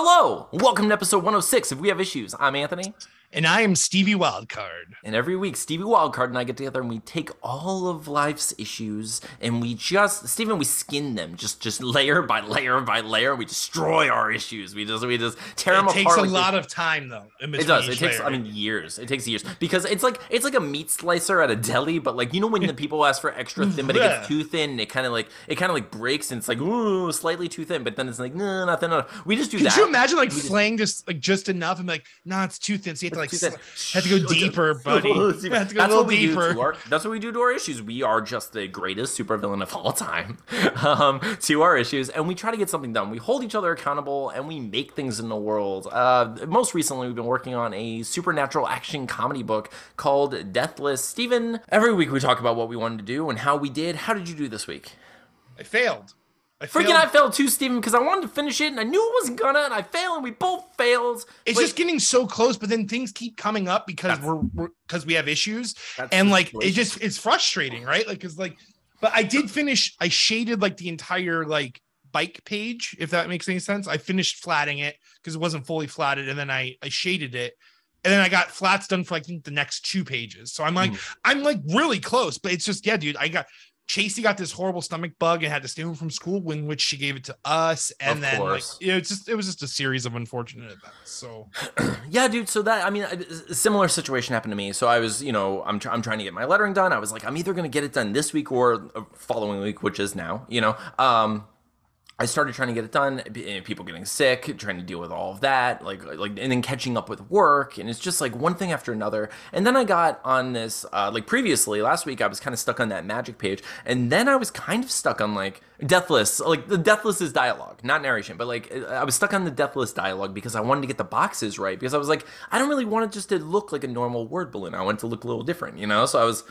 Hello, welcome to episode 106 of We Have Issues. I'm Anthony. And I am Stevie Wildcard. And every week, Stevie Wildcard and I get together and we take all of life's issues and we just, Steven, we skin them just just layer by layer by layer. We destroy our issues. We just we just tear it them apart. It takes a like lot of time though. it does. It takes. Layer. I mean, years. It takes years because it's like it's like a meat slicer at a deli, but like you know when the people ask for extra thin, but it gets too thin, And it kind of like it kind of like breaks and it's like ooh slightly too thin, but then it's like no, not thin enough. We just do Could that. Could you imagine like flaying just like just enough and like, nah, it's too thin. So you like have to go deeper, buddy. that's what we deeper. do to our, That's what we do to our issues. We are just the greatest supervillain of all time um, to our issues, and we try to get something done. We hold each other accountable, and we make things in the world. Uh, most recently, we've been working on a supernatural action comedy book called Deathless. Stephen, every week we talk about what we wanted to do and how we did. How did you do this week? I failed. I Freaking failed. I failed too, Steven, because I wanted to finish it and I knew it wasn't gonna, and I failed, and we both failed. It's like, just getting so close, but then things keep coming up because we're because we have issues, and like it just it's frustrating, right? Like, cause like, but I did finish. I shaded like the entire like bike page, if that makes any sense. I finished flatting it because it wasn't fully flatted, and then I I shaded it, and then I got flats done for like, I think the next two pages. So I'm like, mm. I'm like really close, but it's just yeah, dude. I got Chasey got this horrible stomach bug and had to stay home from school, in which she gave it to us, and of then course. like you know, it's just it was just a series of unfortunate events. So yeah, dude. So that I mean, a similar situation happened to me. So I was, you know, I'm tr- I'm trying to get my lettering done. I was like, I'm either gonna get it done this week or following week, which is now, you know. Um, I started trying to get it done. People getting sick, trying to deal with all of that, like like, and then catching up with work, and it's just like one thing after another. And then I got on this, uh, like previously last week, I was kind of stuck on that magic page, and then I was kind of stuck on like Deathless, like the Deathless is dialogue, not narration, but like I was stuck on the Deathless dialogue because I wanted to get the boxes right because I was like, I don't really want it just to look like a normal word balloon. I want it to look a little different, you know. So I was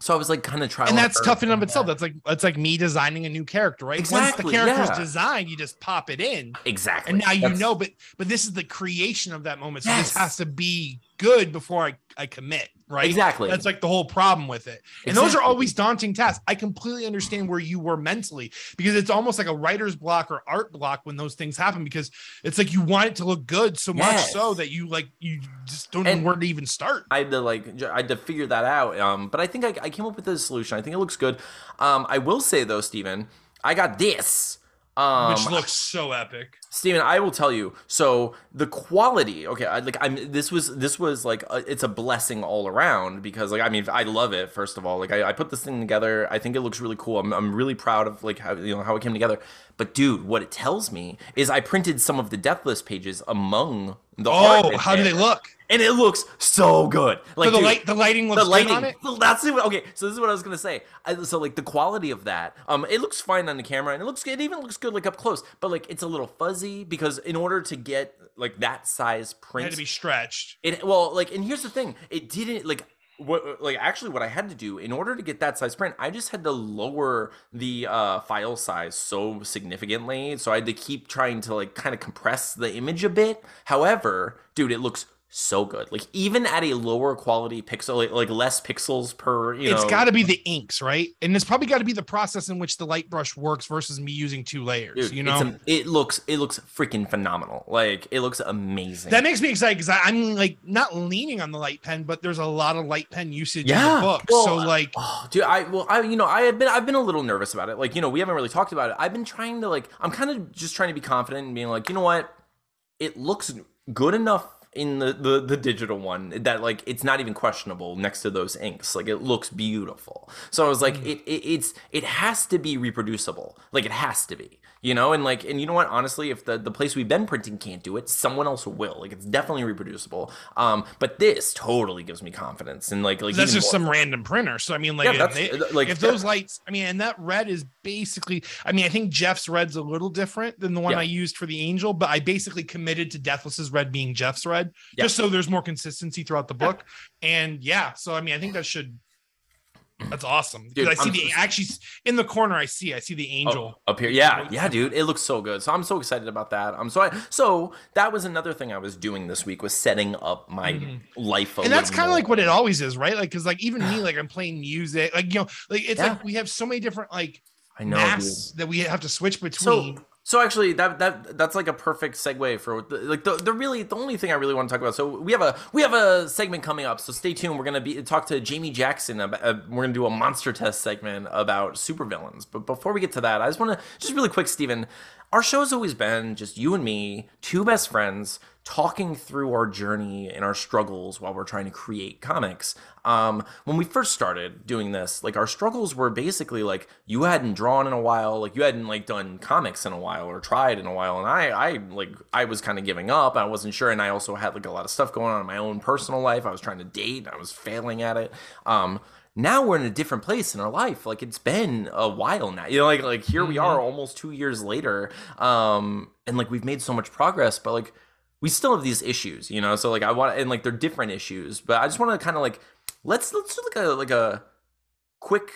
so I was like kind of trying, and that's tough in of itself. That's like that's like me designing a new character, right? Exactly, Once the character's yeah. designed, you just pop it in, exactly, and now you know. But but this is the creation of that moment, so yes. this has to be good before I I commit right? Exactly. That's like the whole problem with it. And exactly. those are always daunting tasks. I completely understand where you were mentally because it's almost like a writer's block or art block when those things happen because it's like you want it to look good so yes. much so that you like you just don't and know where to even start. I had to like I had to figure that out. Um, but I think I, I came up with a solution. I think it looks good. Um, I will say though, Stephen, I got this. Um, Which looks so epic. Steven, I will tell you. So the quality, okay, I, like I'm. This was this was like a, it's a blessing all around because like I mean I love it. First of all, like I, I put this thing together. I think it looks really cool. I'm, I'm really proud of like how you know how it came together. But dude, what it tells me is I printed some of the Deathless pages among the. Oh, how do they look? and it looks so good. Like so the dude, light, the lighting looks the lighting, on it. That's it. Okay, so this is what I was gonna say. I, so like the quality of that, um, it looks fine on the camera, and it looks it even looks good like up close. But like it's a little fuzzy because in order to get like that size print, it had to be stretched. It well, like, and here's the thing, it didn't like what like actually what I had to do in order to get that size print, I just had to lower the uh, file size so significantly. So I had to keep trying to like kind of compress the image a bit. However, dude, it looks so good. Like even at a lower quality pixel, like, like less pixels per, you know. It's got to be the inks, right? And it's probably got to be the process in which the light brush works versus me using two layers. Dude, you know, a, it looks it looks freaking phenomenal. Like it looks amazing. That makes me excited because I'm like not leaning on the light pen, but there's a lot of light pen usage yeah. in the book. Well, so like, oh, dude, I well, I you know, I have been I've been a little nervous about it. Like you know, we haven't really talked about it. I've been trying to like, I'm kind of just trying to be confident and being like, you know what, it looks good enough in the, the the digital one that like it's not even questionable next to those inks. Like it looks beautiful. So i was like mm. it, it it's it has to be reproducible. Like it has to be you know and like and you know what? Honestly if the the place we've been printing can't do it someone else will. Like it's definitely reproducible. Um but this totally gives me confidence and like like that's just more. some random printer. So i mean like yeah, if, they, like if those lights i mean and that red is basically i mean i think jeff's red's a little different than the one yeah. i used for the angel but i basically committed to deathless's red being jeff's red yeah. just so there's more consistency throughout the book. And yeah so i mean i think that should that's awesome. Dude, I see I'm the so, actually in the corner. I see. I see the angel oh, up here. Yeah, yeah, dude. It looks so good. So I'm so excited about that. I'm so I, so that was another thing I was doing this week was setting up my mm-hmm. life. and that's kind of like what it always is, right? Like, cause like even me, like I'm playing music, like you know, like it's yeah. like we have so many different like I know masks that we have to switch between. So, So actually, that that that's like a perfect segue for like the, the really the only thing I really want to talk about. So we have a we have a segment coming up. So stay tuned. We're gonna be talk to Jamie Jackson. About, uh, we're gonna do a monster test segment about supervillains. But before we get to that, I just want to just really quick, Stephen. Our show's always been just you and me, two best friends talking through our journey and our struggles while we're trying to create comics. Um, when we first started doing this, like our struggles were basically like you hadn't drawn in a while, like you hadn't like done comics in a while or tried in a while, and I, I like I was kind of giving up. I wasn't sure, and I also had like a lot of stuff going on in my own personal life. I was trying to date, I was failing at it. Um, now we're in a different place in our life like it's been a while now you know like like here mm-hmm. we are almost two years later um and like we've made so much progress but like we still have these issues, you know. So like I want and like they're different issues, but I just want to kind of like let's let's do like a like a quick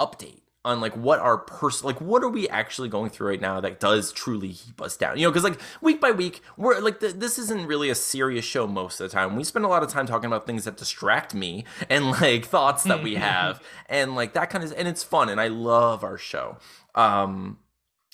update on like what our person like what are we actually going through right now that does truly keep us down? You know because like week by week we're like the, this isn't really a serious show most of the time. We spend a lot of time talking about things that distract me and like thoughts that we have and like that kind of and it's fun and i love our show. Um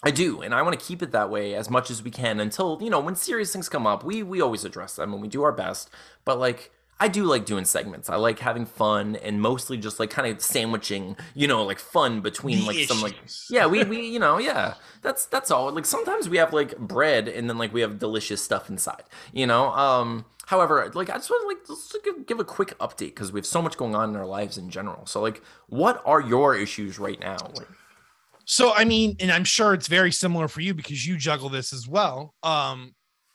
I do, and I want to keep it that way as much as we can until you know when serious things come up. We we always address them and we do our best, but like I do like doing segments. I like having fun and mostly just like kind of sandwiching, you know, like fun between the like issues. some like yeah, we we you know yeah that's that's all. Like sometimes we have like bread and then like we have delicious stuff inside, you know. Um, however, like I just want to like let's give, give a quick update because we have so much going on in our lives in general. So like, what are your issues right now? Like, so I mean, and I'm sure it's very similar for you because you juggle this as well. Um,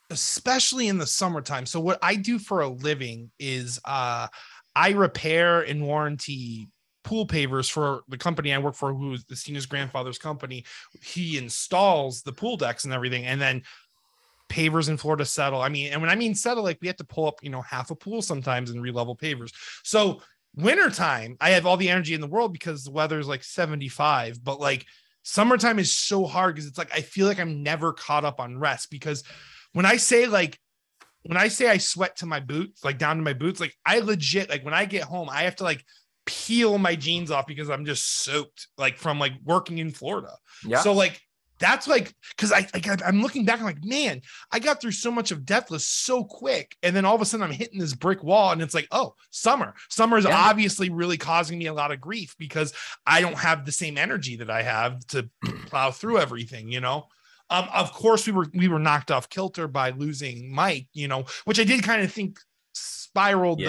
especially in the summertime. So what I do for a living is uh I repair and warranty pool pavers for the company I work for, who is the Stina's grandfather's company. He installs the pool decks and everything, and then pavers in Florida settle. I mean, and when I mean settle, like we have to pull up, you know, half a pool sometimes and relevel pavers. So wintertime, I have all the energy in the world because the weather is like 75, but like summertime is so hard because it's like I feel like I'm never caught up on rest because when I say like when I say I sweat to my boots, like down to my boots, like I legit like when I get home, I have to like peel my jeans off because I'm just soaked like from like working in Florida. Yeah. So like that's like because I like I'm looking back, I'm like, man, I got through so much of Deathless so quick, and then all of a sudden I'm hitting this brick wall, and it's like, oh, summer. Summer is yeah. obviously really causing me a lot of grief because I don't have the same energy that I have to plow through everything, you know. Um, of course, we were we were knocked off kilter by losing Mike, you know, which I did kind of think spiraled yeah.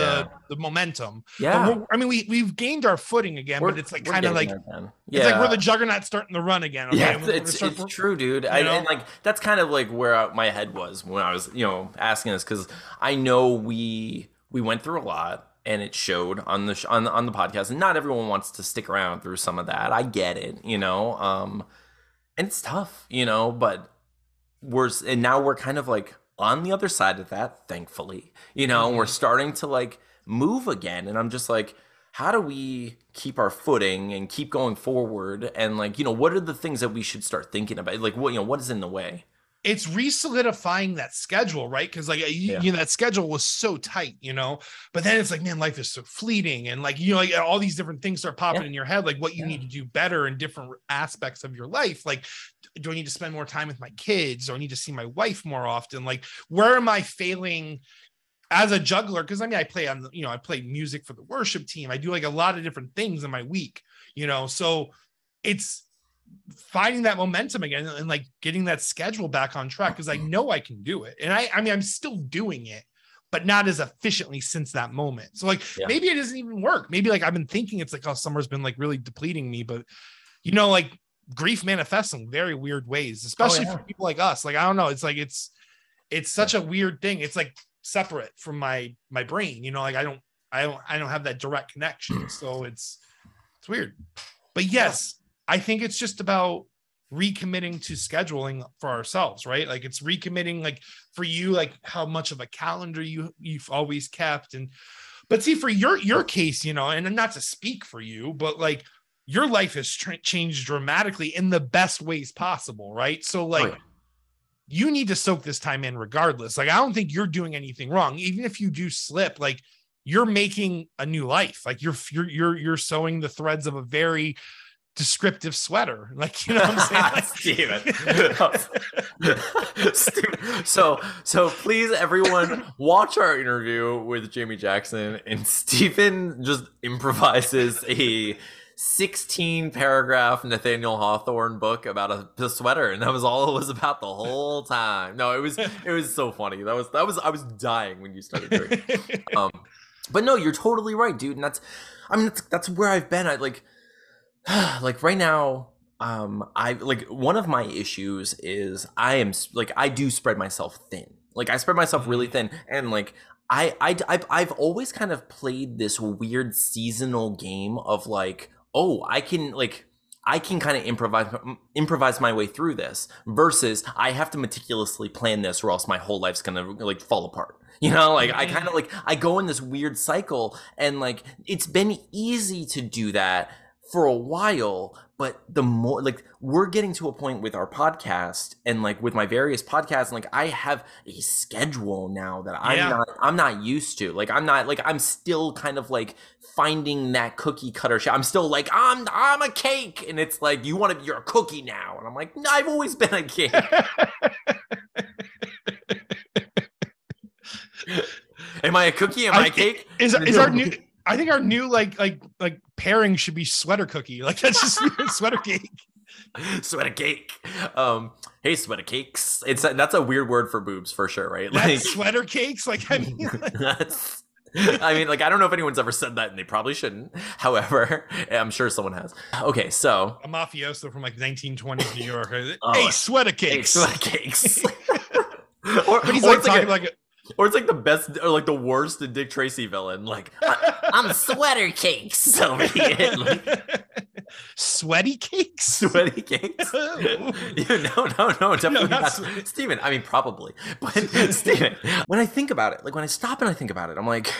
the the momentum. Yeah, I mean, we we've gained our footing again, we're, but it's like kind of like yeah, it's like we're the juggernaut starting to run again. Okay? Yeah, it's, it's, true, dude. I, and like that's kind of like where my head was when I was you know asking this because I know we we went through a lot and it showed on the sh- on on the podcast and not everyone wants to stick around through some of that. I get it, you know. Um and it's tough, you know, but we're and now we're kind of like on the other side of that, thankfully, you know, mm-hmm. we're starting to like move again. And I'm just like, how do we keep our footing and keep going forward? And like, you know, what are the things that we should start thinking about? Like, what, you know, what is in the way? it's re-solidifying that schedule, right? Because like yeah. you know that schedule was so tight, you know. But then it's like, man, life is so fleeting, and like you know, like all these different things start popping yeah. in your head, like what you yeah. need to do better in different aspects of your life. Like, do I need to spend more time with my kids? Do I need to see my wife more often? Like, where am I failing? as a juggler because i mean i play on you know i play music for the worship team i do like a lot of different things in my week you know so it's finding that momentum again and like getting that schedule back on track because I know I can do it. And I I mean I'm still doing it, but not as efficiently since that moment. So like yeah. maybe it doesn't even work. Maybe like I've been thinking it's like oh summer's been like really depleting me, but you know like grief manifests in very weird ways, oh, especially oh, yeah. for people like us. Like I don't know, it's like it's it's such a weird thing. It's like separate from my my brain, you know, like I don't I don't I don't have that direct connection. So it's it's weird. But yes, I think it's just about recommitting to scheduling for ourselves, right? Like it's recommitting like for you like how much of a calendar you you've always kept and but see for your your case, you know, and not to speak for you, but like your life has tra- changed dramatically in the best ways possible, right? So like right. you need to soak this time in regardless. Like I don't think you're doing anything wrong even if you do slip like you're making a new life. Like you're you're you're you're sewing the threads of a very descriptive sweater. Like, you know what I'm saying? Steven. so, so please, everyone, watch our interview with Jamie Jackson, and Stephen just improvises a 16 paragraph Nathaniel Hawthorne book about a, a, sweater, and that was all it was about the whole time. No, it was it was so funny. That was that was I was dying when you started drinking. um, but no, you're totally right, dude, and that's I mean that's that's where I've been. I like like right now um i like one of my issues is i am like i do spread myself thin like i spread myself really mm-hmm. thin and like I, I I've, I've always kind of played this weird seasonal game of like oh i can like I can kind of improvise improvise my way through this versus I have to meticulously plan this or else my whole life's gonna like fall apart. You know, like I mm-hmm. kind of like I go in this weird cycle and like it's been easy to do that for a while but the more like we're getting to a point with our podcast and like with my various podcasts and like i have a schedule now that i'm yeah. not i'm not used to. Like i'm not like i'm still kind of like finding that cookie cutter shit. I'm still like i'm i'm a cake and it's like you want to you're a cookie now and i'm like no, i've always been a cake. Am i a cookie? Am i, I a cake? is, is our new I think our new like like like pairing should be sweater cookie. Like that's just sweater cake. Sweater cake. Um, hey, sweater cakes. It's that's a weird word for boobs for sure, right? Like sweater cakes. Like I mean, like, that's. I mean, like I don't know if anyone's ever said that, and they probably shouldn't. However, I'm sure someone has. Okay, so a mafioso from like 1920s New York. Oh, hey, sweater cakes. Hey, sweater cakes. or, but he's like talking like, a, like a, or it's like the best or like the worst Dick Tracy villain. Like I, am sweater cakes over here. Like, Sweaty cakes? Sweaty cakes? no, no, no, definitely no, not. not. Steven, I mean probably. But Steven, when I think about it, like when I stop and I think about it, I'm like,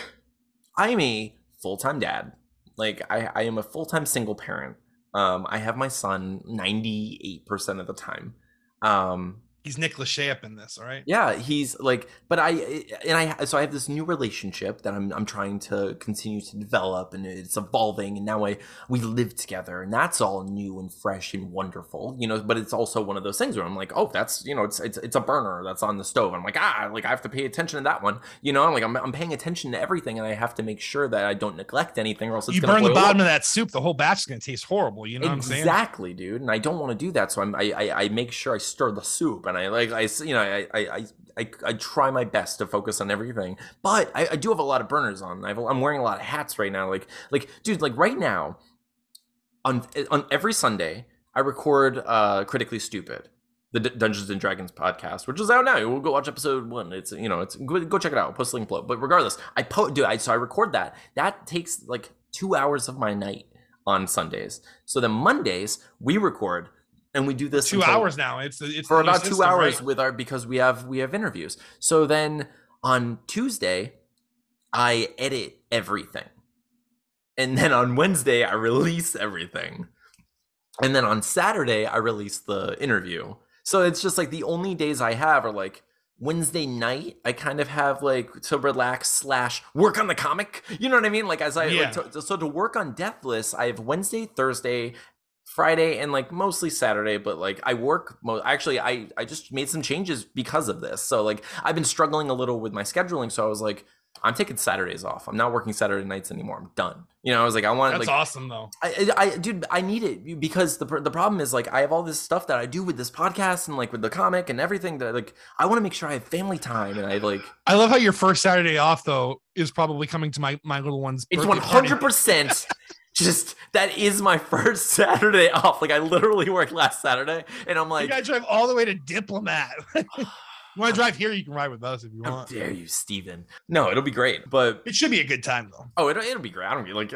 I'm a full-time dad. Like I, I am a full-time single parent. Um, I have my son 98% of the time. Um, he's Nick Lachey up in this, all right? Yeah, he's like, but I and I so I have this new relationship that I'm I'm trying to continue to develop, and it's evolving, and now I we live together, and that's all new and fresh and wonderful, you know. But it's also one of those things where I'm like, oh, that's you know, it's it's it's a burner that's on the stove. I'm like, ah, like I have to pay attention to that one, you know. I'm like I'm I'm paying attention to everything, and I have to make sure that I don't neglect anything, or else it's you burn the bottom up. of that soup, the whole batch is gonna taste horrible. You know exactly, dude, and I don't want to do that, so I'm I, I I make sure I stir the soup and and I like I you know I I I, I try my best to focus on everything, but I, I do have a lot of burners on. i am wearing a lot of hats right now. Like like dude, like right now, on on every Sunday I record uh critically stupid. The D- Dungeons and Dragons podcast, which is out now. We'll go watch episode one. It's you know, it's go, go check it out. Post link below. But regardless, I po- do I so I record that. That takes like two hours of my night on Sundays. So then Mondays we record and we do this two hours now. It's it's for about system, two hours right? with our because we have we have interviews. So then on Tuesday, I edit everything, and then on Wednesday I release everything, and then on Saturday I release the interview. So it's just like the only days I have are like Wednesday night, I kind of have like to relax slash work on the comic. You know what I mean? Like as I yeah. like to, so to work on Deathless, I have Wednesday, Thursday, Friday and like mostly Saturday, but like I work mo- actually I I just made some changes because of this. So like I've been struggling a little with my scheduling, so I was like I'm taking Saturdays off. I'm not working Saturday nights anymore. I'm done. You know, I was like, I want. That's like, awesome, though. I, I, dude, I need it because the the problem is like I have all this stuff that I do with this podcast and like with the comic and everything that like I want to make sure I have family time and I like. I love how your first Saturday off though is probably coming to my my little one's. It's 100 percent just that is my first Saturday off. Like I literally worked last Saturday, and I'm like, you gotta drive all the way to Diplomat. you want to drive here? You can ride with us if you want. How dare you, Steven? No, it'll be great, but it should be a good time though. Oh, it'll, it'll be great. I don't be like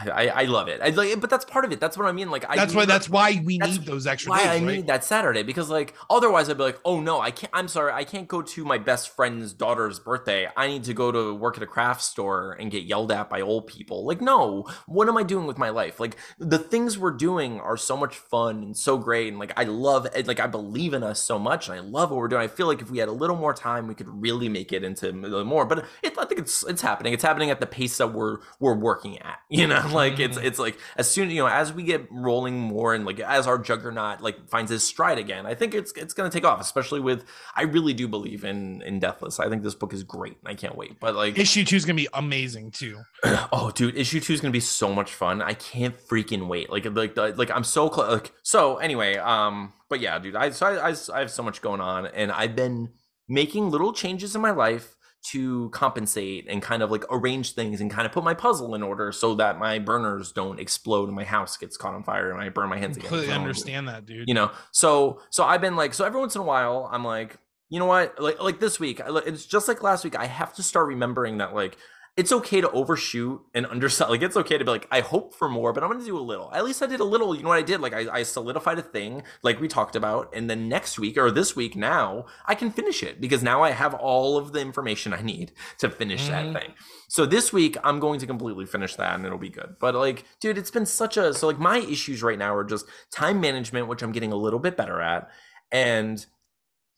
I, I love it. I like, but that's part of it. That's what I mean. Like, I that's why that's why we need those extra. Why days, I right? need that Saturday because like otherwise I'd be like, oh no, I can't. I'm sorry, I can't go to my best friend's daughter's birthday. I need to go to work at a craft store and get yelled at by old people. Like, no, what am I doing with my life? Like, the things we're doing are so much fun and so great, and like I love it. Like, I believe in us so much, and I love what we're doing. I feel like if we had a little more time, we could really make it into more. But it, I think it's it's happening. It's happening at the pace that we're we're working at. You know, like it's it's like as soon you know as we get rolling more and like as our juggernaut like finds his stride again, I think it's it's gonna take off. Especially with I really do believe in in Deathless. I think this book is great. I can't wait. But like issue two is gonna be amazing too. oh, dude, issue two is gonna be so much fun. I can't freaking wait. Like like like I'm so close. Like so anyway. Um, but yeah, dude. I so I, I I have so much going on, and I've been making little changes in my life to compensate and kind of like arrange things and kind of put my puzzle in order so that my burners don't explode and my house gets caught on fire and I burn my hands again. Completely understand that, dude. You know, so so I've been like, so every once in a while, I'm like, you know what, like like this week, it's just like last week. I have to start remembering that like it's okay to overshoot and undersell. Like it's okay to be like, I hope for more, but I'm gonna do a little. At least I did a little. You know what I did? Like I, I solidified a thing, like we talked about, and then next week or this week now I can finish it because now I have all of the information I need to finish mm-hmm. that thing. So this week I'm going to completely finish that and it'll be good. But like, dude, it's been such a so like my issues right now are just time management, which I'm getting a little bit better at, and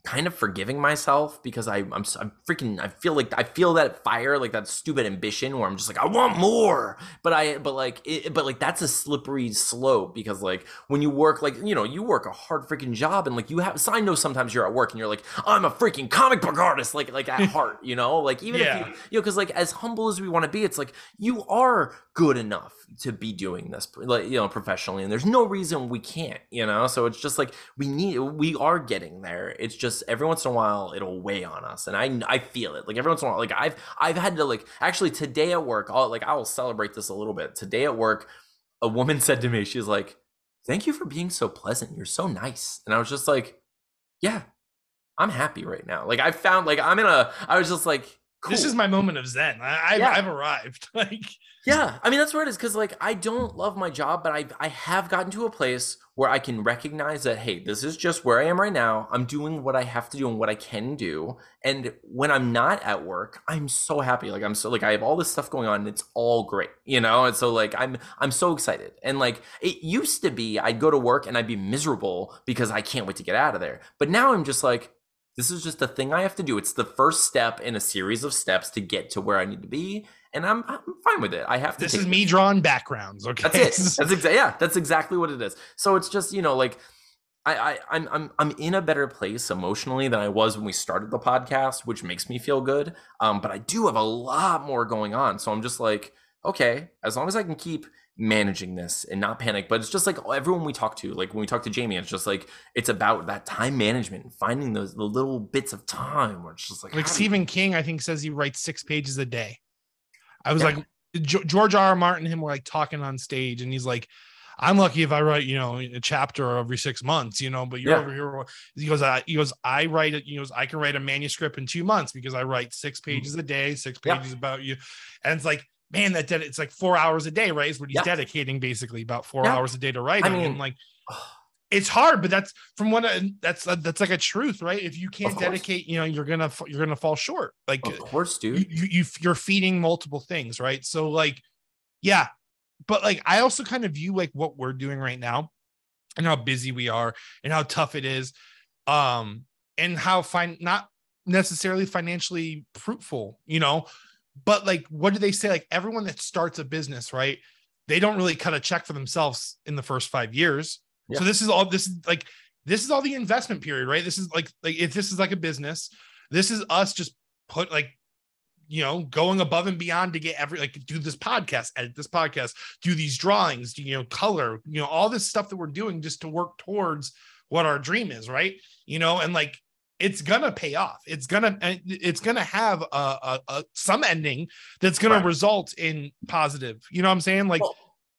kind of forgiving myself because I, I'm, I'm freaking I feel like I feel that fire like that stupid ambition where I'm just like I want more. But I but like it, but like that's a slippery slope because like when you work like you know you work a hard freaking job and like you have so I know sometimes you're at work and you're like I'm a freaking comic book artist like like at heart you know? Like even yeah. if you you know because like as humble as we want to be it's like you are good enough to be doing this like you know professionally and there's no reason we can't you know? So it's just like we need we are getting there. It's just every once in a while it'll weigh on us and i i feel it. Like every once in a while like i've i've had to like actually today at work i'll like i will celebrate this a little bit. Today at work a woman said to me she's like thank you for being so pleasant. You're so nice. And i was just like yeah i'm happy right now. Like i found like i'm in a i was just like Cool. This is my moment of zen. I, have yeah. I've arrived. Like, yeah, I mean that's where it is because like I don't love my job, but I I have gotten to a place where I can recognize that hey, this is just where I am right now. I'm doing what I have to do and what I can do, and when I'm not at work, I'm so happy. Like I'm so like I have all this stuff going on, and it's all great, you know. And so like I'm I'm so excited, and like it used to be, I'd go to work and I'd be miserable because I can't wait to get out of there, but now I'm just like this is just a thing I have to do. It's the first step in a series of steps to get to where I need to be, and I'm, I'm fine with it. I have to. This is me drawing backgrounds. Okay, that's it. That's exactly yeah. That's exactly what it is. So it's just you know like. I, I I'm I'm I'm in a better place emotionally than I was when we started the podcast, which makes me feel good. Um, but I do have a lot more going on, so I'm just like, okay, as long as I can keep managing this and not panic. But it's just like everyone we talk to, like when we talk to Jamie, it's just like it's about that time management, finding those the little bits of time where it's just like like Stephen you... King, I think says he writes six pages a day. I was yeah. like George R. R. Martin and him were like talking on stage, and he's like. I'm lucky if I write, you know, a chapter every six months, you know, but you're yeah. over here. He goes, I, he goes, I write it, you know, I can write a manuscript in two months because I write six mm-hmm. pages a day, six pages yeah. about you. And it's like, man, that ded- it's like four hours a day, right? Is what he's yeah. dedicating basically about four yeah. hours a day to writing. I mean, and like, it's hard, but that's from what that's uh, that's like a truth, right? If you can't dedicate, you know, you're gonna you're gonna fall short. Like, of course, dude. You, you you're feeding multiple things, right? So like, yeah, but like I also kind of view like what we're doing right now and how busy we are and how tough it is um and how fine not necessarily financially fruitful you know but like what do they say? Like everyone that starts a business right they don't really cut a check for themselves in the first five years. Yeah. so this is all this is like this is all the investment period right? This is like like if this is like a business this is us just put like you know going above and beyond to get every like do this podcast edit this podcast do these drawings you know color you know all this stuff that we're doing just to work towards what our dream is right? You know and like it's gonna pay off. It's gonna it's gonna have a, a, a some ending that's gonna right. result in positive. You know what I'm saying? Like, well,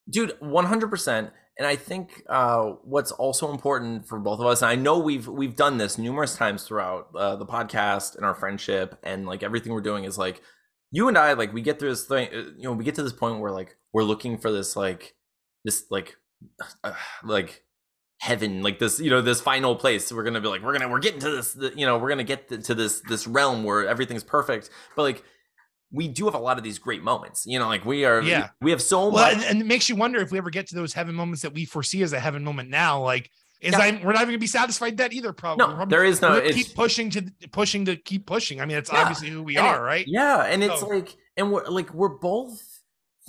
dude, 100. percent And I think uh, what's also important for both of us, and I know we've we've done this numerous times throughout uh, the podcast and our friendship, and like everything we're doing is like you and I, like we get through this thing. Uh, you know, we get to this point where like we're looking for this like this like uh, like heaven like this you know this final place we're gonna be like we're gonna we're getting to this you know we're gonna get to this this realm where everything's perfect but like we do have a lot of these great moments you know like we are yeah we, have so well, much and it makes you wonder if we ever get to those heaven moments that we foresee as a heaven moment now like is yeah. I, we're not even gonna be satisfied that either. Probably. No, there is no. Keep pushing to pushing to keep pushing. I mean, it's yeah. obviously who we and are, it, right? Yeah, and it's like, and we're like we're both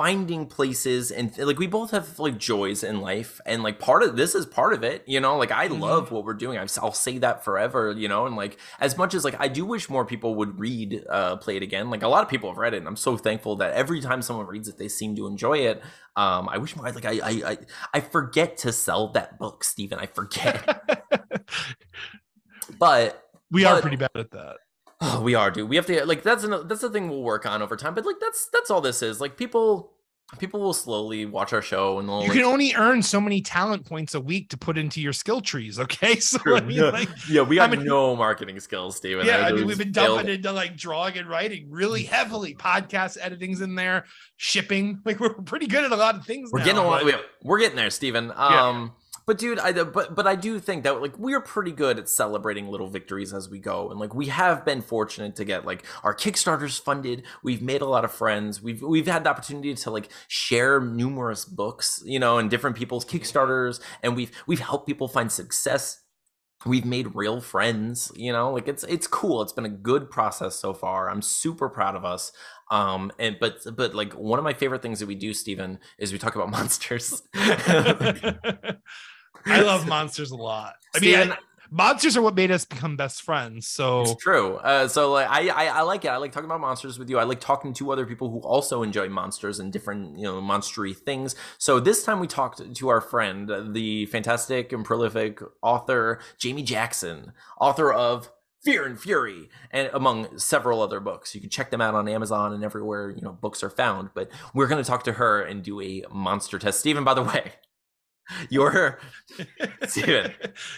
finding places and like we both have like joys in life and like part of this is part of it you know? Like i mm-hmm. love what we're doing. I'll say that forever you know? And like as much as like i do wish more people would read uh play it again like a lot of people have read it and i'm so thankful that every time someone reads it they seem to enjoy it. Um i wish more like i i i, I forget to sell that book stephen i forget. But we but, are pretty bad at that Oh, we are, dude. We have to like that's an, that's the thing we'll work on over time. But like that's that's all this is. Like people people will slowly watch our show and they'll you like, can only earn so many talent points a week to put into your skill trees okay so I mean, yeah. Like, yeah we have I mean, no marketing skills steven yeah i mean we've been dumping into like drawing and writing really heavily podcast editing's in there shipping like we're pretty good at a lot of things we're now, getting a lot but... we're getting there steven um yeah but dude, I but but I do think that like we're pretty good at celebrating little victories as we go, and like we have been fortunate to get like our Kickstarters funded. We've made a lot of friends. We've we've had the opportunity to like share numerous books, you know, and different people's Kickstarters, and we've we've helped people find success. We've made real friends you know? Like it's it's cool. It's been a good process so far. I'm super proud of us um and but but like one of my favorite things that we do Stephen is we talk about monsters I love monsters a lot. I Steven, mean, I, monsters are what made us become best friends. So it's true. Uh, so like, I, I, I like it. I like talking about monsters with you. I like talking to other people who also enjoy monsters and different you know monstery things. So this time we talked to our friend, the fantastic and prolific author Jamie Jackson, author of Fear and Fury, and among several other books. You can check them out on Amazon and everywhere you know books are found. But we're going to talk to her and do a monster test. Stephen, by the way, your Stephen,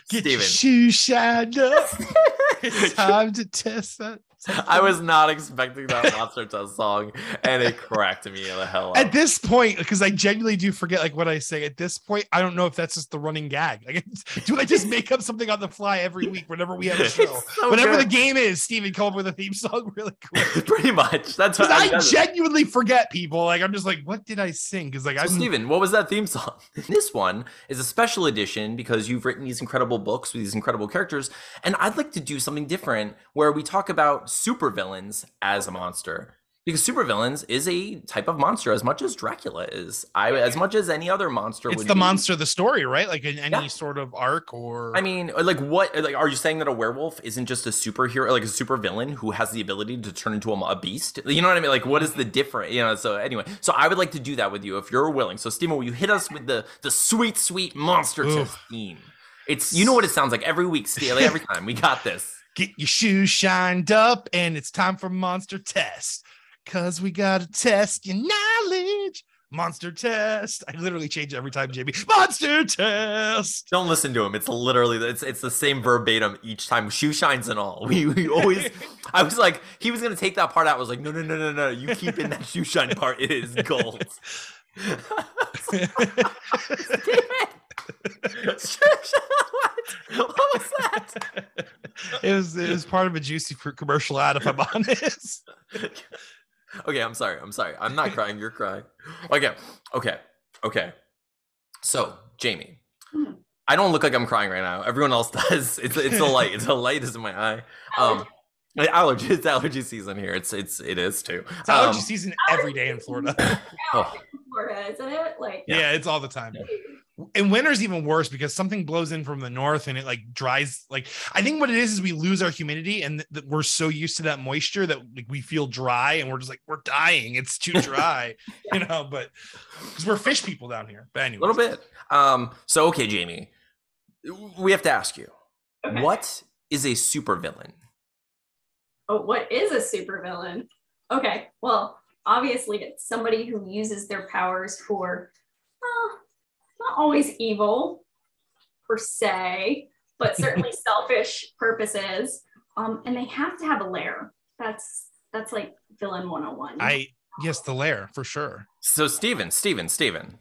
Get Steven. your shoe shined up. it's time to test that. I was not expecting that Monster Test song, and it cracked me the hell up. At this point, because I genuinely do forget like what I say. At this point, I don't know if that's just the running gag. Like, do I just make up something on the fly every week whenever we have a show? So Whatever good. the game is, Steven come up with a theme song really quick. Pretty much. That's what I, genuinely forget people. Like, I'm just like, what did I sing? Because like, so I'm Steven, what was that theme song? this one is a special edition because you've written these incredible books with these incredible characters, and I'd like to do something different where we talk about supervillains as a monster because supervillains is a type of monster as much as Dracula is. I as much as any other monster. It's the be. monster, of the story, right? Like in any yeah. sort of arc, or I mean, uh, like what? Uh, like, are you saying that a werewolf isn't just a superhero, like a supervillain who has the ability to turn into a, a beast? You know what I mean? Like, what is the mm-hmm. difference? You know. So anyway, so I would like to do that with you if you're willing. So Steven, will you hit us with the the sweet, sweet monster test theme? It's you know what it sounds like every week, Steele. Every time we got this. Get your shoes shined up, and it's time for monster test. Cause we gotta test your knowledge. Monster test. I literally change every time, JB. Monster test. Don't listen to him. It's literally it's it's the same verbatim each time. Shoe shines and all. We we always. I was like, he was gonna take that part out. I was like, no no no no no. You keep in that shoe shine part. It is gold. what was that? It was it was part of a juicy fruit commercial ad. If I'm honest. okay, I'm sorry. I'm sorry. I'm not crying. You're crying. Okay. Okay. Okay. So, Jamie, I don't look like I'm crying right now. Everyone else does. It's it's a light. It's a light is in my eye. Um, allergy. It's allergy season here. It's it's it is too. It's allergy um, season every day in Florida. oh. Florida, isn't it? Like yeah, it's all the time. Yeah and winter's even worse because something blows in from the north and it like dries like i think what it is is we lose our humidity and th- th- we're so used to that moisture that like, we feel dry and we're just like we're dying. It's too dry you know but because we're fish people down here. But anyway a little bit. Um so okay jamie we have to ask you okay. what is a supervillain? Oh what is a supervillain? Okay well obviously it's somebody who uses their powers for uh, not always evil per se, but certainly selfish purposes. Um, and they have to have a lair. That's that's like villain 101. I yes, the lair for sure. So Steven, Steven, Steven.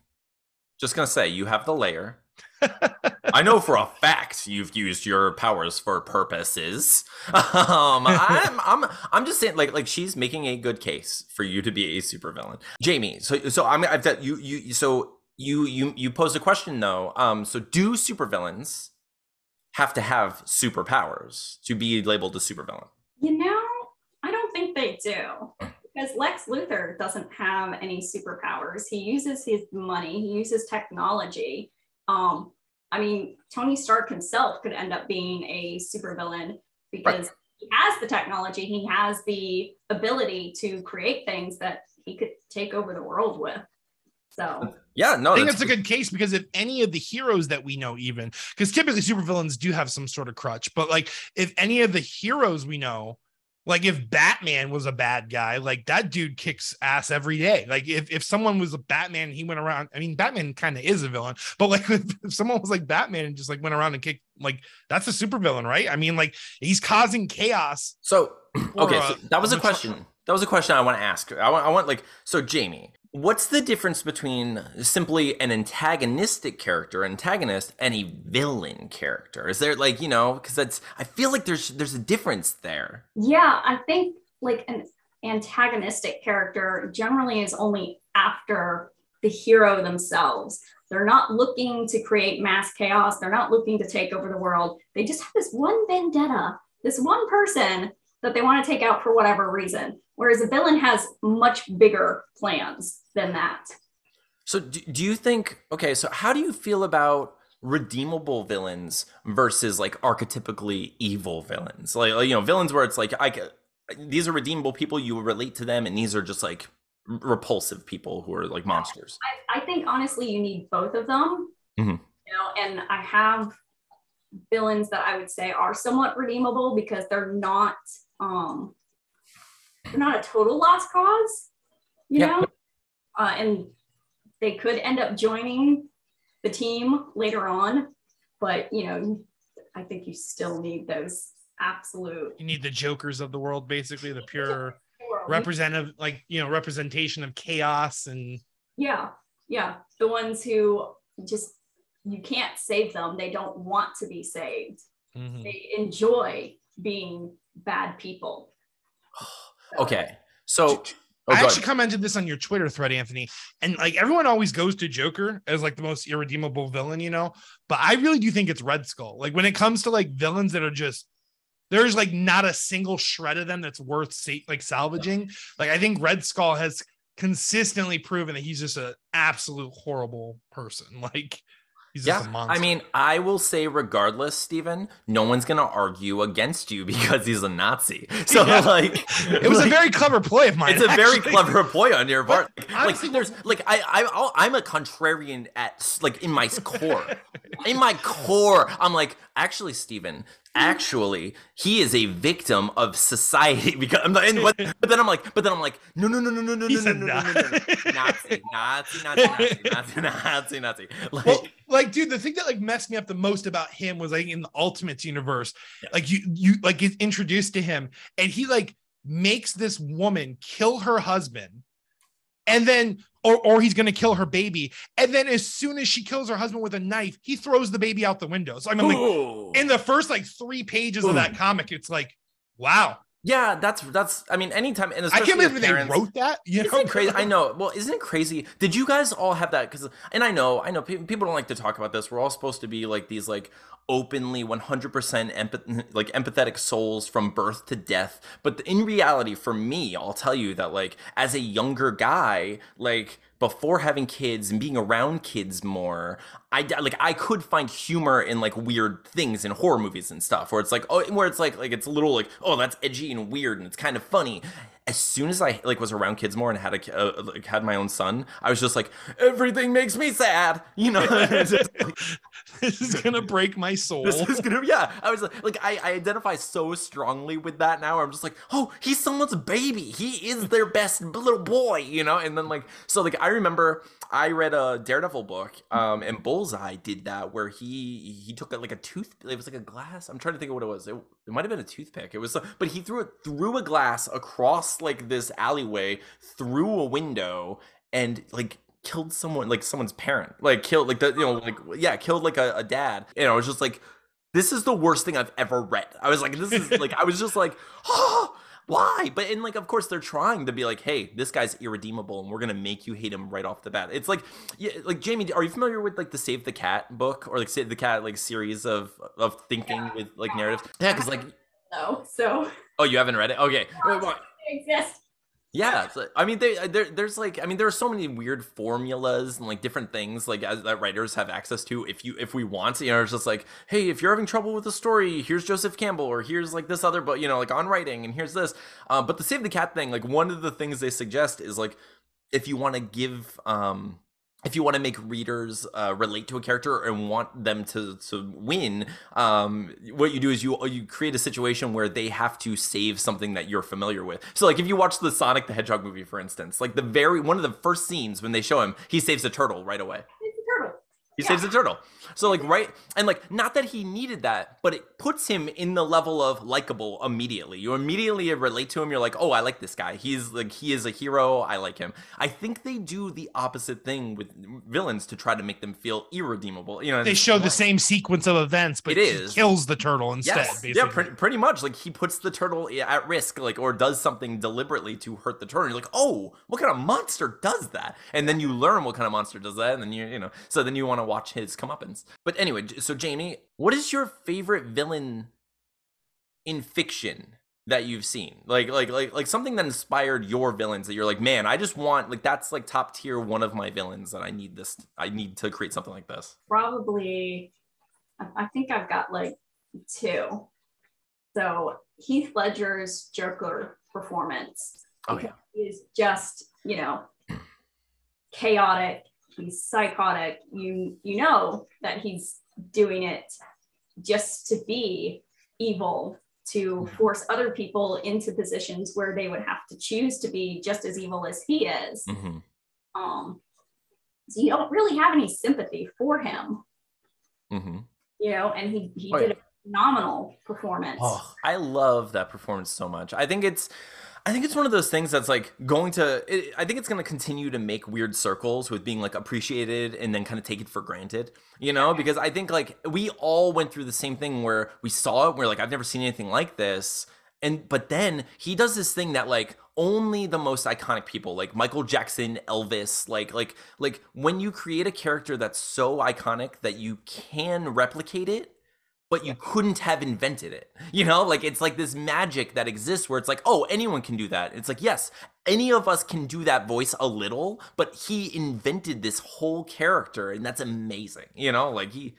Just gonna say you have the lair. I know for a fact you've used your powers for purposes. Um, I'm, I'm, I'm just saying, like, like she's making a good case for you to be a supervillain, Jamie. So, so I'm, I've got you, you. So you you you posed a question though. Um, so do supervillains have to have superpowers to be labeled a supervillain? You know, I don't think they do. because Lex Luthor doesn't have any superpowers. He uses his money, he uses technology. Um, I mean, Tony Stark himself could end up being a supervillain because right. he has the technology, he has the ability to create things that he could take over the world with. So yeah, no, I think that's, that's a good case because if any of the heroes that we know, even because typically supervillains do have some sort of crutch, but like if any of the heroes we know, like if Batman was a bad guy, like that dude kicks ass every day. Like if, if someone was a Batman, he went around. I mean, Batman kind of is a villain, but like if, if someone was like Batman and just like went around and kicked, like that's a supervillain, right? I mean, like he's causing chaos. So okay, so that was a question. That was a question I want to ask. I want, I want like so Jamie. What's the difference between simply an antagonistic character, antagonist, and a villain character? Is there like you know because that's I feel like there's there's a difference there. Yeah, I think like an antagonistic character generally is only after the hero themselves. They're not looking to create mass chaos. They're not looking to take over the world. They just have this one vendetta, this one person that they want to take out for whatever reason. Whereas a villain has much bigger plans than that. So, do, you think, okay, so how do you feel about redeemable villains versus like archetypically evil villains? Like, like you know, villains where it's like, I, these are redeemable people, you relate to them, and these are just like repulsive people who are like monsters. I, I think honestly, you need both of them. Mm-hmm. You know, and I have villains that I would say are somewhat redeemable because they're not um they're not a total lost cause, you yeah. know, uh, and they could end up joining the team later on, but you know, I think you still need those absolute. You need the jokers of the world, basically the pure representative, like you know, representation of chaos and. Yeah, yeah, the ones who just you can't save them. They don't want to be saved. Mm-hmm. They enjoy being bad people. Okay. So Oh, I actually ahead. commented this on your Twitter thread, Anthony, and like everyone always goes to Joker as like the most irredeemable villain, you know. But I really do think it's Red Skull. Like when it comes to like villains that are just there's like not a single shred of them that's worth sa- like salvaging. Like I think Red Skull has consistently proven that he's just an absolute horrible person. Like He's yeah, I mean, I will say, regardless, Stephen, no one's gonna argue against you because he's a Nazi. So, yeah. like, it was like, a very clever play of mine. It's a actually. very clever play on your part. Like, honestly, there's like I I I'm a contrarian at like in my core, in my core. I'm like, actually, Stephen, actually he is a victim of society because I'm not, and, but, but then I'm like, but then I'm like, no, no, no, no, no, no, no, no, no, no, no, no, Nazi, Nazi, Nazi, Nazi, Nazi, Nazi, Nazi. Like, well, like, dude, the thing that like messed me up the most about him was like in the Ultimates universe, yeah. like you, you like get introduced to him, and he like makes this woman kill her husband, and then or, or he's going to kill her baby. And then as soon as she kills her husband with a knife, he throws the baby out the window. So I mean, like in the first like three pages Ooh. of that comic, it's like, wow. Yeah, that's that's. I mean, anytime and I can't believe parents, they wrote that. You know? Crazy? I know. Well, isn't it crazy? Did you guys all have that? Because and I know, I know people don't like to talk about this. We're all supposed to be like these like openly 100% empath- like empathetic souls from birth to death. But in reality for me i'll tell you that like as a younger guy like before having kids and being around kids more i like i could find humor in like weird things in horror movies and stuff where it's like oh where it's like like it's a little like oh that's edgy and weird and it's kind of funny as soon as I like was around kids more and had a uh, like had my own son, I was just like everything makes me sad, you know. like, this is gonna break my soul. This is gonna yeah. I was like, like I, I identify so strongly with that now. I'm just like, oh, he's someone's baby. He is their best little boy, you know. And then like so like I remember I read a Daredevil book, um, and Bullseye did that where he he took like a tooth. It was like a glass. I'm trying to think of what it was. It, it might have been a toothpick. It was, but he threw it through a glass across like this alleyway through a window and like killed someone like someone's parent like killed like the you know like yeah killed like a, a dad you know it was just like this is the worst thing i've ever read i was like this is like i was just like oh why? But and like of course they're trying to be like hey this guy's irredeemable and we're gonna make you hate him right off the bat. It's like yeah like jamie are you familiar with like the save the cat book or like save the cat like series of of thinking yeah. with like narratives? Yeah because like no so. Oh you haven't read it? Okay. Exist Yeah, I mean, they, there, there's like, I mean, there are so many weird formulas and like different things like as, that writers have access to. If you, if we want, you know, it's just like, hey, if you're having trouble with a story, here's Joseph Campbell, or here's like this other, but you know, like on writing, and here's this. Uh, but the Save the Cat thing, like one of the things they suggest is like, if you want to give, um, if you want to make readers uh, relate to a character and want them to to win, um, what you do is you you create a situation where they have to save something that you're familiar with. So, like if you watch the Sonic the Hedgehog movie, for instance, like the very one of the first scenes when they show him, he saves a turtle right away. It's a turtle. He yeah. saves a turtle. So like mm-hmm. right and like not that he needed that, but it puts him in the level of likable immediately. You immediately relate to him. You're like, oh, I like this guy. He's like he is a hero. I like him. I think they do the opposite thing with villains to try to make them feel irredeemable. You know, they show the same sequence of events, but it is kills the turtle instead. Yes. Basically. Yeah, pretty, pretty much. Like he puts the turtle at risk, like or does something deliberately to hurt the turtle. You're like, oh, what kind of monster does that? And then you learn what kind of monster does that, and then you you know, so then you want to watch his comeuppance. But anyway, so Jamie, what is your favorite villain in fiction that you've seen? Like like like like something that inspired your villains that you're like, man, I just want like that's like top tier one of my villains that I need this I need to create something like this. Probably I think I've got like two. So Heath Ledger's Joker performance. Oh yeah. Is just, you know, chaotic he's psychotic you you know that he's doing it just to be evil to force other people into positions where they would have to choose to be just as evil as he is mm-hmm. um so you don't really have any sympathy for him mm-hmm. you know and he he oh, did yeah. a phenomenal performance oh, i love that performance so much i think it's I think it's one of those things that's like going to. It, I think it's going to continue to make weird circles with being like appreciated and then kind of take it for granted, you know? Because I think like we all went through the same thing where we saw it, we're like, I've never seen anything like this. And but then he does this thing that like only the most iconic people like Michael Jackson, Elvis, like like like when you create a character that's so iconic that you can replicate it but you couldn't have invented it. You know, like it's like this magic that exists where it's like, oh, anyone can do that. It's like, yes, any of us can do that voice a little, but he invented this whole character and that's amazing. You know, like he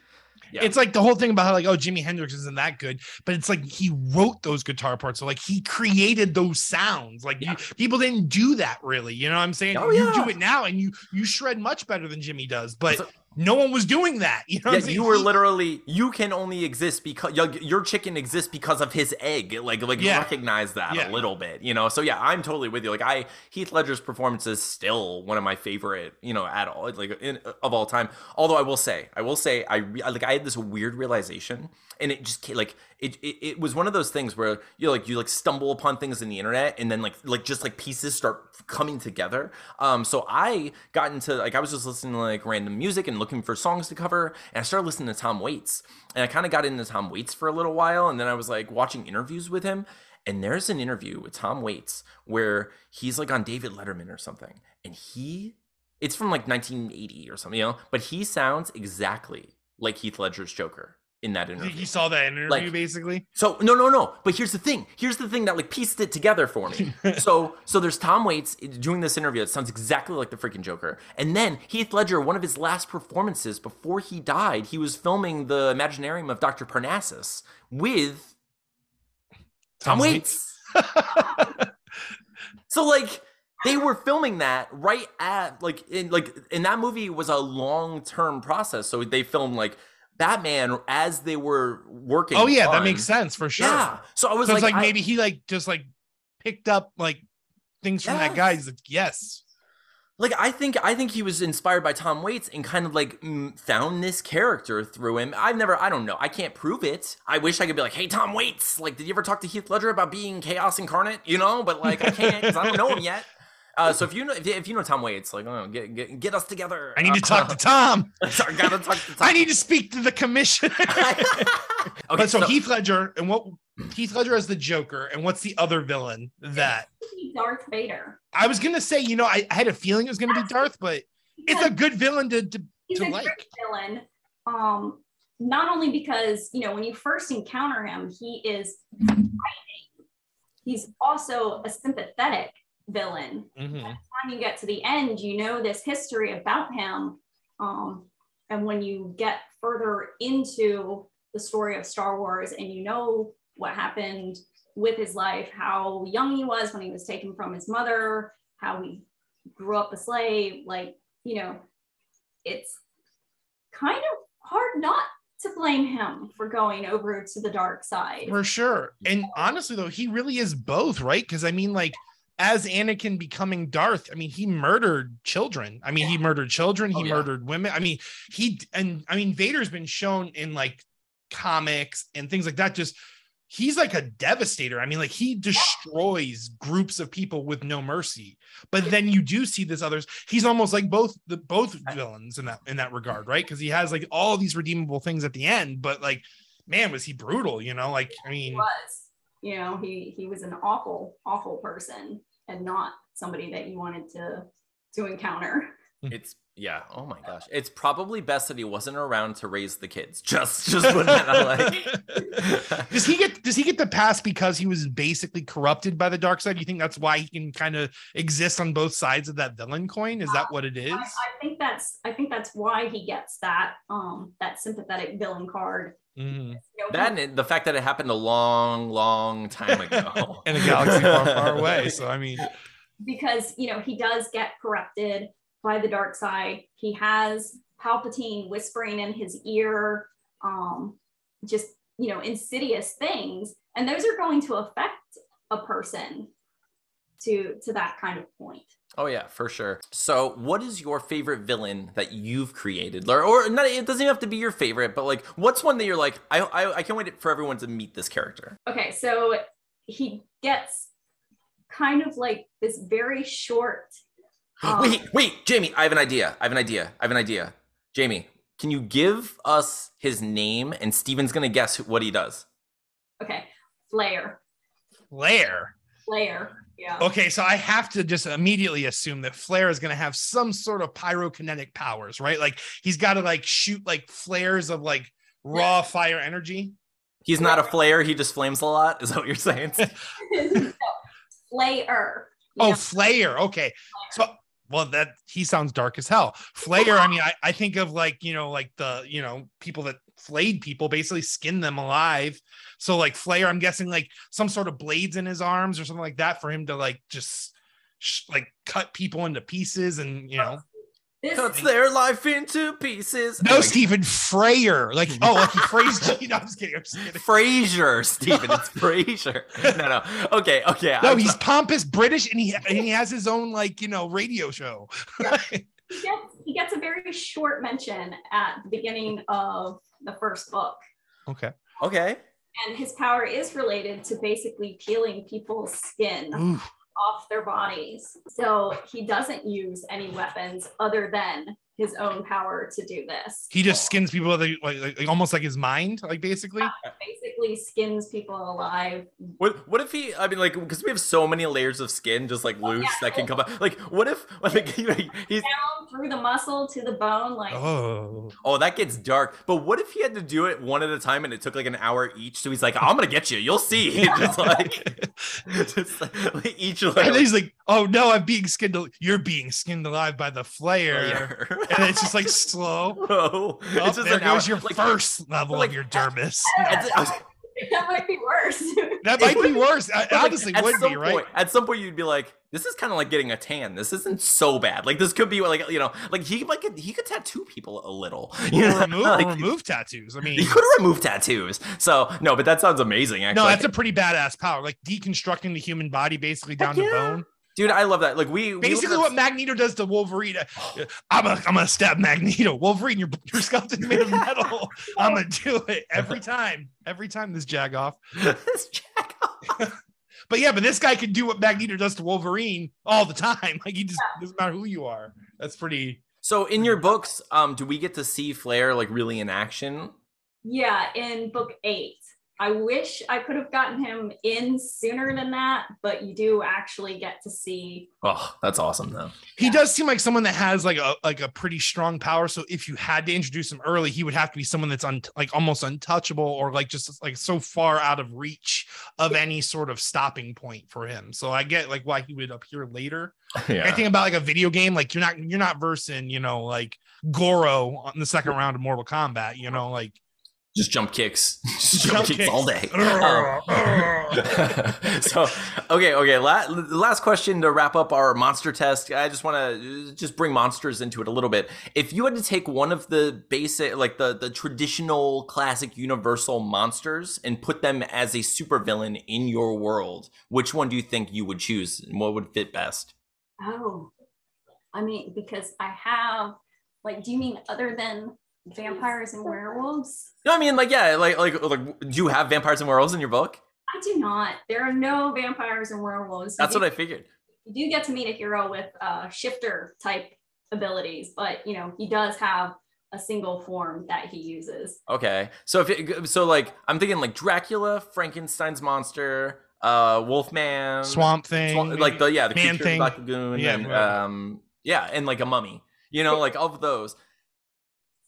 yeah. It's like the whole thing about how like, oh, Jimi Hendrix isn't that good, but it's like he wrote those guitar parts. So like he created those sounds. Like yeah. you, people didn't do that really. You know what I'm saying? Oh, you do it now and you you shred much better than Jimi does. But no one was doing that. You know, yeah, you were literally you can only exist because your chicken exists because of his egg. Like, like yeah. recognize that yeah. a little bit, you know. So yeah, I'm totally with you. Like, I Heath Ledger's performance is still one of my favorite, you know, at all, like in, of all time. Although I will say, I will say, I like I had this weird realization, and it just like it, it, it was one of those things where you like you like stumble upon things in the internet and then like like just like pieces start coming together. Um so i got into like i was just listening to like random music and looking for songs to cover and i started listening to tom waits. And i kind of got into tom waits for a little while and then i was like watching interviews with him. And there's an interview with tom waits where he's like on david letterman or something and he it's from like 1980 or something you know? But he sounds exactly like heath ledger's joker in that interview. You saw that interview like, basically. So no, no, no. But here's the thing. Here's the thing that like pieced it together for me. so so there's Tom Waits doing this interview. It sounds exactly like the freaking Joker. And then Heath Ledger, one of his last performances before he died, he was filming the Imaginarium of Dr. Parnassus with Tom, Tom Waits. so like they were filming that right at like in like in that movie was a long term process. So they filmed like Batman as they were working. Oh yeah, on, that makes sense for sure. Yeah. So I was so like, like I, maybe he like just like picked up like things from yes. that guy. He's like, yes. Like I think I think he was inspired by Tom Waits and kind of like found this character through him. I've never I don't know. I can't prove it. I wish I could be like, "Hey Tom Waits, like did you ever talk to Heath Ledger about being chaos incarnate?" You know, but like I can't cuz I don't know him yet. Uh, so if you know if, if you know Tom Waits, like oh, get, get get us together. I need to talk to Tom. Sorry, gotta talk to Tom. I need to speak to the commissioner. okay, but so, so, Heath Ledger and what Heath Ledger as the Joker, and what's the other villain that Darth Vader. I was gonna say, you know, I, I had a feeling it was gonna be Darth, but it's a good villain to to, he's to a like. Great villain. Um, not only because you know when you first encounter him, he is fighting. He's also a sympathetic villain. Mhm. By the time you get to the end, you know this history about him. Um, and when you get further into the story of Star Wars and you know what happened with his life, how young he was when he was taken from his mother, how he grew up a slave, like, you know, it's kind of hard not to blame him for going over to the dark side. For sure. And honestly, though, he really is both, right? Because I mean, like, as Anakin becoming Darth, I mean, he murdered children. I mean, he murdered children, he Oh, yeah. murdered women. I mean, he and I mean, Vader's been shown in like comics and things like that. Just he's like a devastator. I mean, like he destroys groups of people with no mercy. But then you do see this others. He's almost like both the both villains in that in that regard, right? Because he has like all these redeemable things at the end, but like, man, was he brutal? You know, like I he mean. was. You know, he he was an awful, awful person and not somebody that you wanted to to encounter. It's yeah. Oh my gosh. It's probably best that he wasn't around to raise the kids. Just just putting that like. does he get does he get the pass because he was basically corrupted by the dark side? You think that's why he can kind of exist on both sides of that villain coin? Is that what it is? I, I think that's I think that's why he gets that um that sympathetic villain card. Mhm. You know, that and the fact that it happened a long, long time ago. In a galaxy far, far away. So I mean, because you know he does get corrupted by the dark side. He has Palpatine whispering in his ear, um, just you know, insidious things, and those are going to affect a person to to that kind of point. Oh yeah, for sure. So, what is your favorite villain that you've created, or, or not? It doesn't even have to be your favorite, but like, what's one that you're like, I, I, I can't wait for everyone to meet this character. Okay, so he gets kind of like this very short. um, wait, wait, Jamie, I have an idea. I have an idea. I have an idea. Jamie, can you give us his name, and Steven's gonna guess what he does. Okay, Flare, Flair. Flare, yeah. Okay, so I have to just immediately assume that Flair is going to have some sort of pyrokinetic powers, right? Like he's got to like shoot like flares of like raw fire energy. He's not a flare. He just flames a lot. Is that what you're saying? No, Flare. Oh, Yeah. Flair. Okay. So, well, that he sounds dark as hell. Flair. I mean, I, I think of like, you know, like the, you know, people that flayed people, basically skinned them alive. So, like, Flair, I'm guessing like some sort of blades in his arms or something like that for him to like just sh- like cut people into pieces and, you know, This Cuts their life into pieces. no, Anyway, Stephen Frayer. Like, oh, like he phrased, no, I'm just kidding. I'm just kidding. Frasier, Steven. It's Frasier. No, no. Okay, okay. No, I'm he's so- pompous British and he, and he has his own like, you know, radio show. he gets, he gets a very short mention at the beginning of the first book. okay. okay. And his power is related to basically peeling people's skin Ooh. off their bodies. So he doesn't use any weapons other than his own power to do this. He just skins people with like, like, like almost like his mind, like basically. Basically skins people alive. What what if he? I mean, like, because we have so many layers of skin just like oh, loose yeah. that can come out. Like, what if like you know, he's Down through the muscle to the bone, like Oh, oh that gets dark. But what if he had to do it one at a time and it took like an hour each? So he's like, I'm gonna get you. You'll see. just like, just like each and layer. then he's like, "Oh no, I'm being skinned. al- You're being skinned alive by the flare." layer. And it's just like slow. Bro, Oh, it's just there an hour. goes your Like, first level like, of your dermis. at- at- that might be worse. That might be worse. I, But, like, at would some be right. Point, at some point, you'd be like, "This is kind of like getting a tan. This isn't so bad. Like this could be like you know, like he might get, he could tattoo people a little. You know? remove, Like, remove tattoos. I mean, he could remove tattoos. So no, but that sounds amazing. Actually, no, that's a pretty badass power. Like deconstructing the human body basically down Heck to bone. Dude. I love that. Like we we Basically, love what Magneto does to Wolverine. uh, I'm gonna, I'm gonna stab Magneto. Wolverine, your your skeleton's made of metal. I'm gonna do it every time. Every time this jag off. this jack off. But yeah, but this guy can do what Magneto does to Wolverine all the time. Like he just doesn't matter who you are. That's pretty. So in your books, um, do we get to see Flair like really in action? yeah, in book eight. I wish I could have gotten him in sooner than that, but you do actually get to see. Oh, that's awesome though. He yeah. does seem like someone that has like a like a pretty strong power. So if you had to introduce him early, he would have to be someone that's un, like almost untouchable or like just like so far out of reach of any sort of stopping point for him. So I get like why he would appear later. Yeah. I think about like a video game, like you're not you're not versing, you know, like Goro on the second round of Mortal Kombat, you know, like just jump kicks, just jump, jump kicks, kicks, all day. um, so, okay, okay. La- last question to wrap up our monster test. I just want to just bring monsters into it a little bit. If you had to take one of the basic, like the the traditional classic universal monsters, and put them as a supervillain in your world, which one do you think you would choose, and what would fit best? Oh, I mean, because I have like, do you mean other than vampires and werewolves? No, I mean like yeah, like like like do you have vampires and werewolves in your book? I do not. There are no vampires and werewolves. That's what I figured. You do get to meet a hero with uh, shifter type abilities, but you know he does have a single form that he uses. Okay, so if it, so, like I'm thinking like Dracula, Frankenstein's monster, uh, Wolfman, Swamp Thing, Swamp, like the yeah the Man Thing, Black Lagoon, yeah, and, um, yeah, and like a mummy. You know, like of those.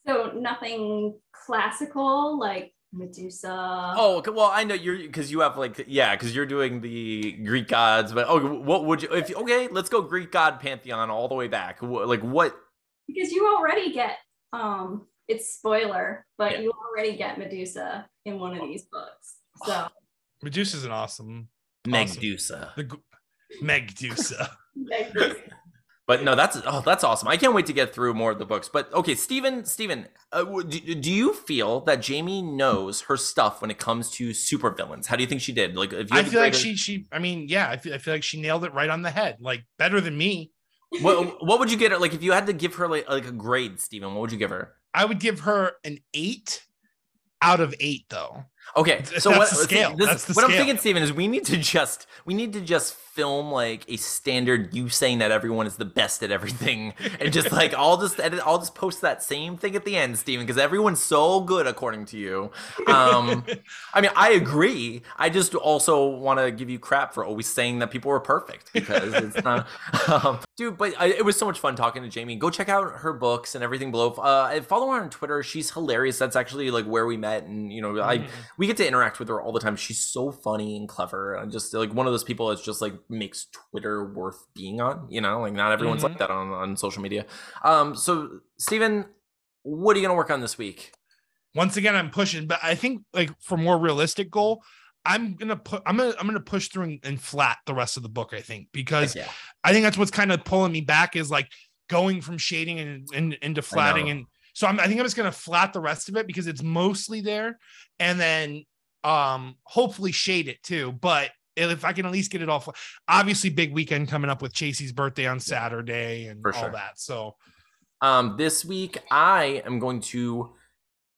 So nothing classical like Medusa. Oh well, I know you're because you have like yeah, because you're doing the Greek gods. But oh, what would you if okay? Let's go Greek god pantheon all the way back. Like what? Because you already get um, it's spoiler, but yeah. you already get Medusa in one of these books. So Medusa's an awesome Megdusa. Awesome, the Megdusa. Megdusa. But no, that's oh, that's awesome. I can't wait to get through more of the books. But okay, Stephen, Stephen, uh, do, do you feel that Jamie knows her stuff when it comes to supervillains? How do you think she did? Like, if you I feel like she, she, I mean, yeah, I feel, I feel like she nailed it right on the head. Like better than me. what what would you get her? Like, if you had to give her like, like a grade, Stephen, what would you give her? I would give her an eight out of eight, though. Okay, so That's what scale? This, That's the what scale. I'm thinking, Stephen, is we need to just we need to just film like a standard you saying that everyone is the best at everything and just like I'll just edit I'll just post that same thing at the end, Steven, because everyone's so good according to you. Um I mean I agree. I just also want to give you crap for always saying that people are perfect because it's not um, dude, but I, it was so much fun talking to Jamie. Go check out her books and everything below. Uh follow her on Twitter. She's hilarious. That's actually like where we met and you know, I mm-hmm. We get to interact with her all the time. She's so funny and clever and just like one of those people that's just like makes Twitter worth being on. You know, like not everyone's mm-hmm. like that on, on social media. Um, so Stephen, what are you gonna work on this week? Once again, I'm pushing, but I think like for more realistic goal, I'm gonna put I'm gonna I'm gonna push through and, and flat the rest of the book. I think because yeah. I think that's what's kind of pulling me back is like going from shading and, and into flatting and so I'm, I think I'm just gonna flat the rest of it because it's mostly there, and then um hopefully shade it too. But if I can at least get it off. Obviously, big weekend coming up with Chasey's birthday on Saturday and all that. So, um, this week I am going to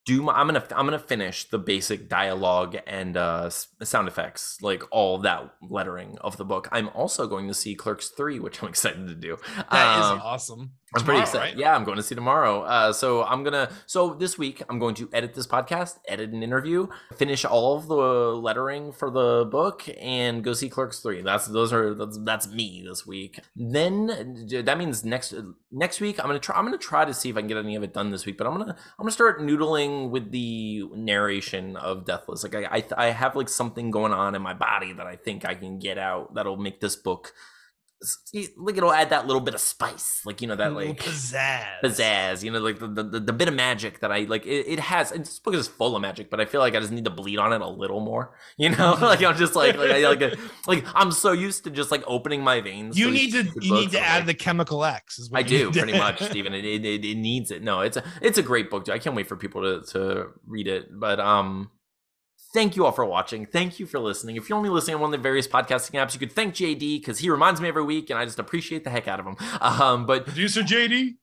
do my, I'm gonna I'm gonna finish the basic dialogue and uh, sound effects, like all that lettering of the book. I'm also going to see Clerks three, which I'm excited to do. That um, is awesome. I'm tomorrow, pretty excited. Right? Yeah, I'm going to see tomorrow. Uh, so I'm gonna. So this week I'm going to edit this podcast, edit an interview, finish all of the lettering for the book, and go see Clerks three. That's those are that's, that's me this week. Then that means next next week I'm gonna try. I'm gonna try to see if I can get any of it done this week. But I'm gonna I'm gonna start noodling with the narration of Deathless. Like I I, I have like something going on in my body that I think I can get out that'll make this book like it'll add that little bit of spice, like you know that like pizzazz, pizzazz. You know, like the, the, the bit of magic that I like. It, it has. This book is full of magic, but I feel like I just need to bleed on it a little more. You know, like I'm just like like I, like, a, like I'm so used to just like opening my veins. You need to you need to add like, the chemical X. I do pretty much, Stephen. It, it, it, it needs it. No, it's a it's a great book. I can't wait for people to to read it. But um Thank you all for watching. Thank you for listening. If you're only listening on one of the various podcasting apps, you could thank JD because he reminds me every week, and I just appreciate the heck out of him. Um, but producer JD,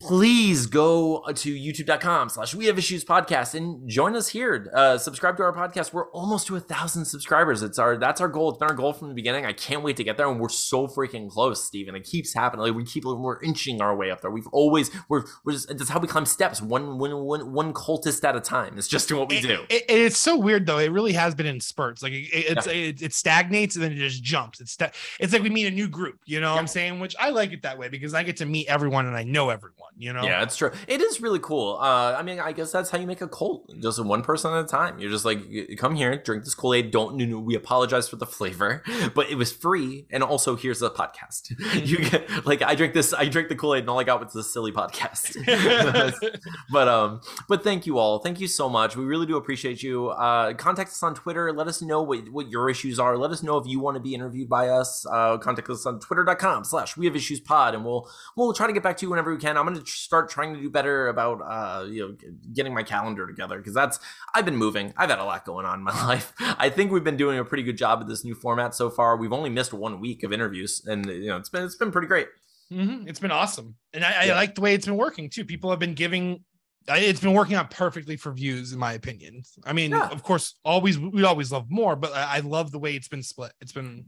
please go to youtube.com slash we have issues podcast and join us here. Uh, subscribe to our podcast. We're almost to a thousand subscribers. It's our that's our goal. It's been our goal from the beginning. I can't wait to get there and we're so freaking close steven. It keeps happening. Like we keep we're inching our way up there. We've always we're, we're just that's how we climb steps one one one one cultist at a time it's just what we do. it, it, it's so weird though. It really has been in spurts. Like it, it's yeah. it, it, stagnates and then it just jumps. It's sta- it's like we meet a new group you know yeah. what i'm saying? Which i like it that way because i get to meet everyone and i know everyone you know? Yeah it's true. It is really cool. Uh i mean i guess that's how you make a cult just one person at a time. You're just like come here drink this kool-aid don't we apologize for the flavor but it was free and also here's the podcast. You get like i drink this i drink the kool-aid and all i got was this silly podcast. But um but thank you all. Thank you so much. We really do appreciate you. Uh contact us on twitter. Let us know what, what your issues are. Let us know if you want to be interviewed by us. Uh contact us on twitter.com slash we have issues pod and we'll we'll try to get back to you whenever we can. I'm going to start trying to do better about uh you know getting my calendar together because that's i've been moving. I've had a lot going on in my life. I think we've been doing a pretty good job of this new format so far. We've only missed one week of interviews and you know it's been it's been pretty great. Mm-hmm. it's been awesome. And I, yeah. I like the way it's been working too. People have been giving it's been working out perfectly for views in my opinion. I mean yeah. of course always we always love more but i love the way it's been split. It's been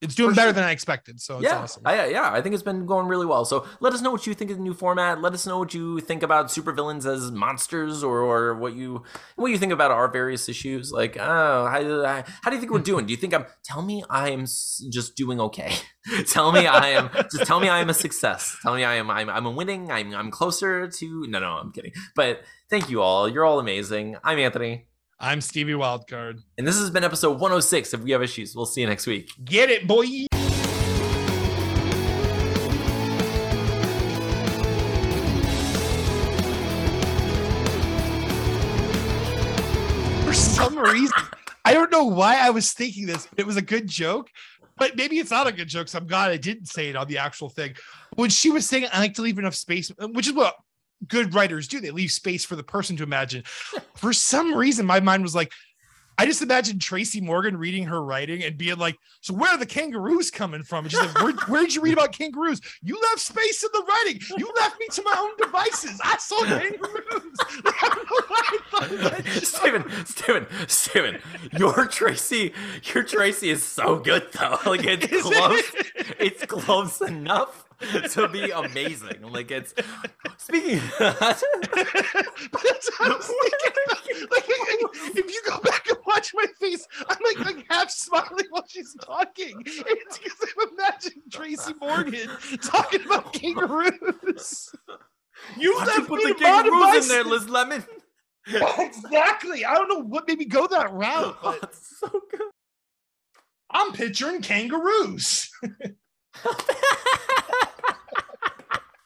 it's doing For better sure. than I expected. So yeah, awesome. I, yeah, I think it's been going really well. So let us know what you think of the new format. Let us know what you think about supervillains as monsters, or, or what you what you think about our various issues. Like, oh, how, how do you think we're doing? Do you think I'm? Tell me I am just doing okay. tell me I am. Just tell me I am a success. Tell me I am. I'm. I'm winning. I'm. I'm closer to. No, no, I'm kidding. But thank you all. You're all amazing. I'm Anthony. I'm Stevie Wildcard. And this has been episode 106 If We Have Issues. We'll see you next week. Get it, boy. For some reason, I don't know why I was thinking this, but it was a good joke. But maybe it's not a good joke. So I'm glad I didn't say it on the actual thing. When she was saying, I like to leave enough space, which is what good writers do. They leave space for the person to imagine. for some reason, my mind was like, I just imagined Tracy Morgan reading her writing and being like, "So where are the kangaroos coming from?" And she's like, Where, "Where did you read about kangaroos? You left space in the writing. You left me to my own devices. I saw kangaroos." Like, Steven, Steven, Steven, your Tracy, your Tracy is so good though. Like it's is close. It? It's close enough to be amazing. Like it's speaking. but that's what I was thinking. Like, if you go back and watch my face, I'm like like half smiling while she's talking. It's because I'm imagining Tracy Morgan talking about kangaroos. You Why'd left you put the kangaroos in there, Liz Lemon. exactly. I don't know what made me go that route. Oh, but oh, so good. I'm picturing kangaroos.